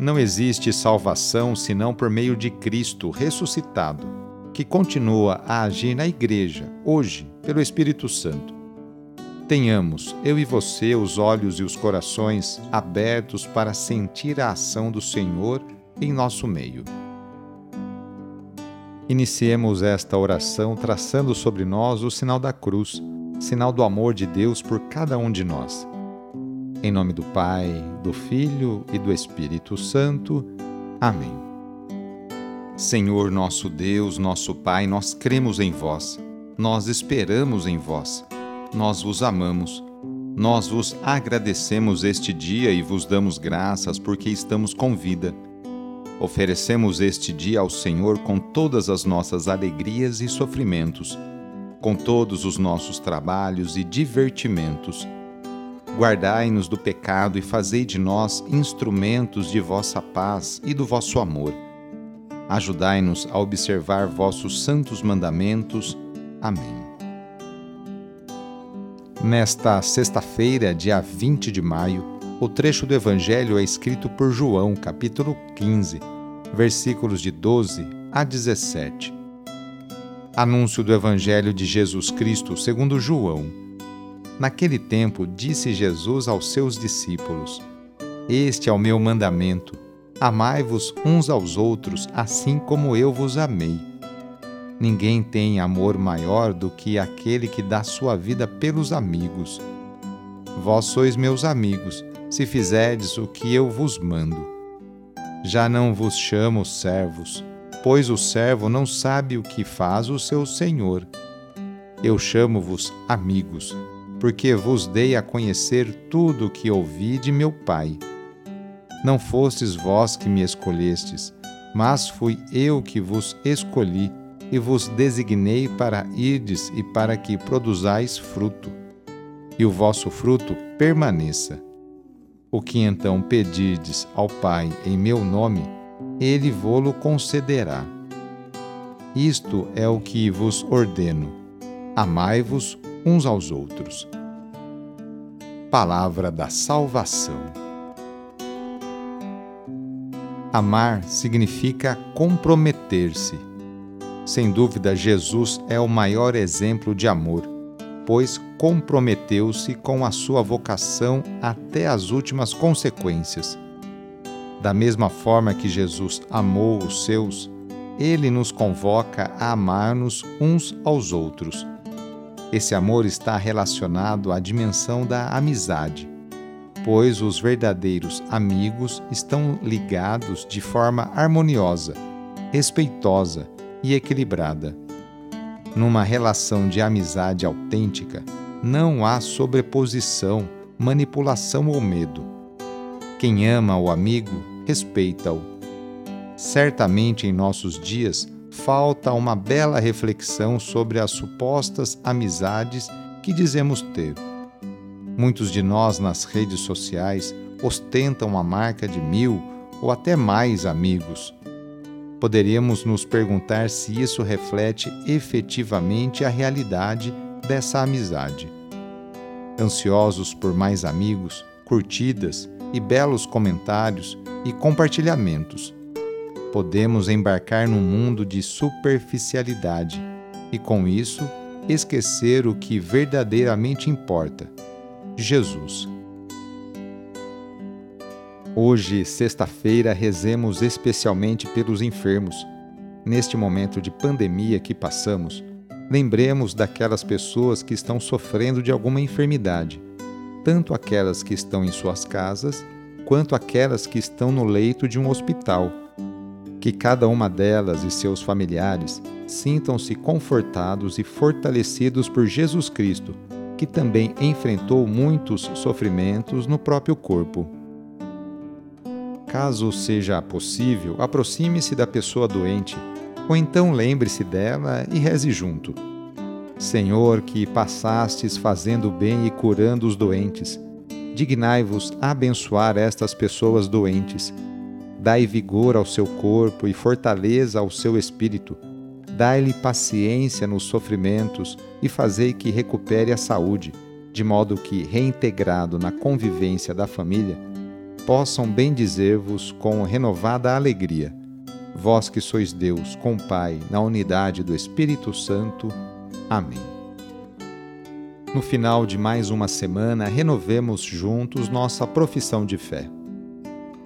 Não existe salvação senão por meio de Cristo ressuscitado, que continua a agir na Igreja, hoje, pelo Espírito Santo. Tenhamos, eu e você, os olhos e os corações abertos para sentir a ação do Senhor em nosso meio. Iniciemos esta oração traçando sobre nós o sinal da cruz, sinal do amor de Deus por cada um de nós. Em nome do Pai, do Filho e do Espírito Santo. Amém. Senhor nosso Deus, nosso Pai, nós cremos em vós, nós esperamos em vós, nós vos amamos. Nós vos agradecemos este dia e vos damos graças porque estamos com vida Oferecemos este dia ao Senhor com todas as nossas alegrias e sofrimentos, com todos os nossos trabalhos e divertimentos. Guardai-nos do pecado e fazei de nós instrumentos de vossa paz e do vosso amor. Ajudai-nos a observar vossos santos mandamentos. Amém. Nesta sexta-feira, dia 20 de maio, o trecho do Evangelho é escrito por João, capítulo 15, versículos de 12 a 17. Anúncio do Evangelho de Jesus Cristo segundo João. Naquele tempo disse Jesus aos seus discípulos: Este é o meu mandamento: amai-vos uns aos outros, assim como eu vos amei. Ninguém tem amor maior do que aquele que dá sua vida pelos amigos. Vós sois meus amigos se fizerdes o que eu vos mando. Já não vos chamo servos, pois o servo não sabe o que faz o seu senhor. Eu chamo-vos amigos, porque vos dei a conhecer tudo o que ouvi de meu Pai. Não fostes vós que me escolhestes, mas fui eu que vos escolhi e vos designei para irdes e para que produzais fruto, e o vosso fruto permaneça o que então pedirdes ao Pai em meu nome, ele vô-lo concederá. Isto é o que vos ordeno: amai-vos uns aos outros. Palavra da Salvação. Amar significa comprometer-se. Sem dúvida, Jesus é o maior exemplo de amor pois comprometeu-se com a sua vocação até as últimas consequências. Da mesma forma que Jesus amou os seus, ele nos convoca a amar-nos uns aos outros. Esse amor está relacionado à dimensão da amizade, pois os verdadeiros amigos estão ligados de forma harmoniosa, respeitosa e equilibrada. Numa relação de amizade autêntica, não há sobreposição, manipulação ou medo. Quem ama o amigo, respeita-o. Certamente em nossos dias falta uma bela reflexão sobre as supostas amizades que dizemos ter. Muitos de nós nas redes sociais ostentam a marca de mil ou até mais amigos poderíamos nos perguntar se isso reflete efetivamente a realidade dessa amizade. Ansiosos por mais amigos, curtidas e belos comentários e compartilhamentos, podemos embarcar num mundo de superficialidade e, com isso, esquecer o que verdadeiramente importa: Jesus. Hoje, sexta-feira, rezemos especialmente pelos enfermos. Neste momento de pandemia que passamos, lembremos daquelas pessoas que estão sofrendo de alguma enfermidade, tanto aquelas que estão em suas casas, quanto aquelas que estão no leito de um hospital. Que cada uma delas e seus familiares sintam-se confortados e fortalecidos por Jesus Cristo, que também enfrentou muitos sofrimentos no próprio corpo. Caso seja possível, aproxime-se da pessoa doente, ou então lembre-se dela e reze junto. Senhor, que passastes fazendo bem e curando os doentes, dignai-vos abençoar estas pessoas doentes. Dai vigor ao seu corpo e fortaleza ao seu espírito. Dai-lhe paciência nos sofrimentos e fazei que recupere a saúde, de modo que, reintegrado na convivência da família, possam bendizer-vos com renovada alegria. Vós que sois Deus, com Pai, na unidade do Espírito Santo. Amém. No final de mais uma semana, renovemos juntos nossa profissão de fé.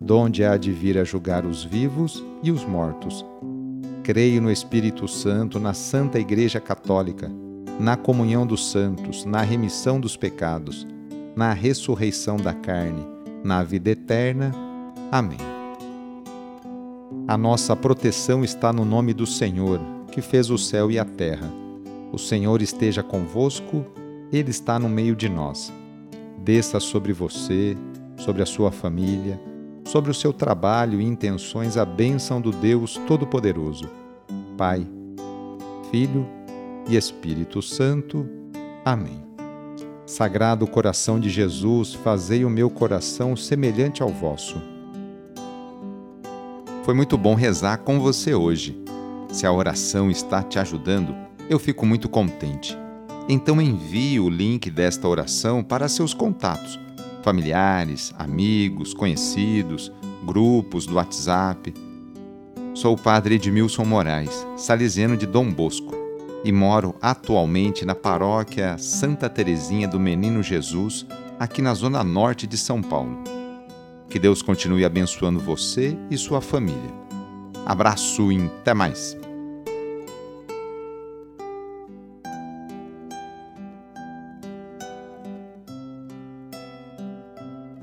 donde há de vir a julgar os vivos e os mortos. Creio no Espírito Santo, na Santa Igreja Católica, na comunhão dos santos, na remissão dos pecados, na ressurreição da carne, na vida eterna. Amém. A nossa proteção está no nome do Senhor, que fez o céu e a terra. O Senhor esteja convosco, Ele está no meio de nós. Desça sobre você, sobre a sua família, sobre o seu trabalho e intenções a bênção do Deus Todo-Poderoso, Pai, Filho e Espírito Santo. Amém. Sagrado coração de Jesus, fazei o meu coração semelhante ao vosso. Foi muito bom rezar com você hoje. Se a oração está te ajudando, eu fico muito contente. Então envie o link desta oração para seus contatos familiares, amigos, conhecidos, grupos do WhatsApp. Sou o padre Edmilson Moraes, salesiano de Dom Bosco, e moro atualmente na paróquia Santa Terezinha do Menino Jesus, aqui na zona norte de São Paulo. Que Deus continue abençoando você e sua família. Abraço e até mais!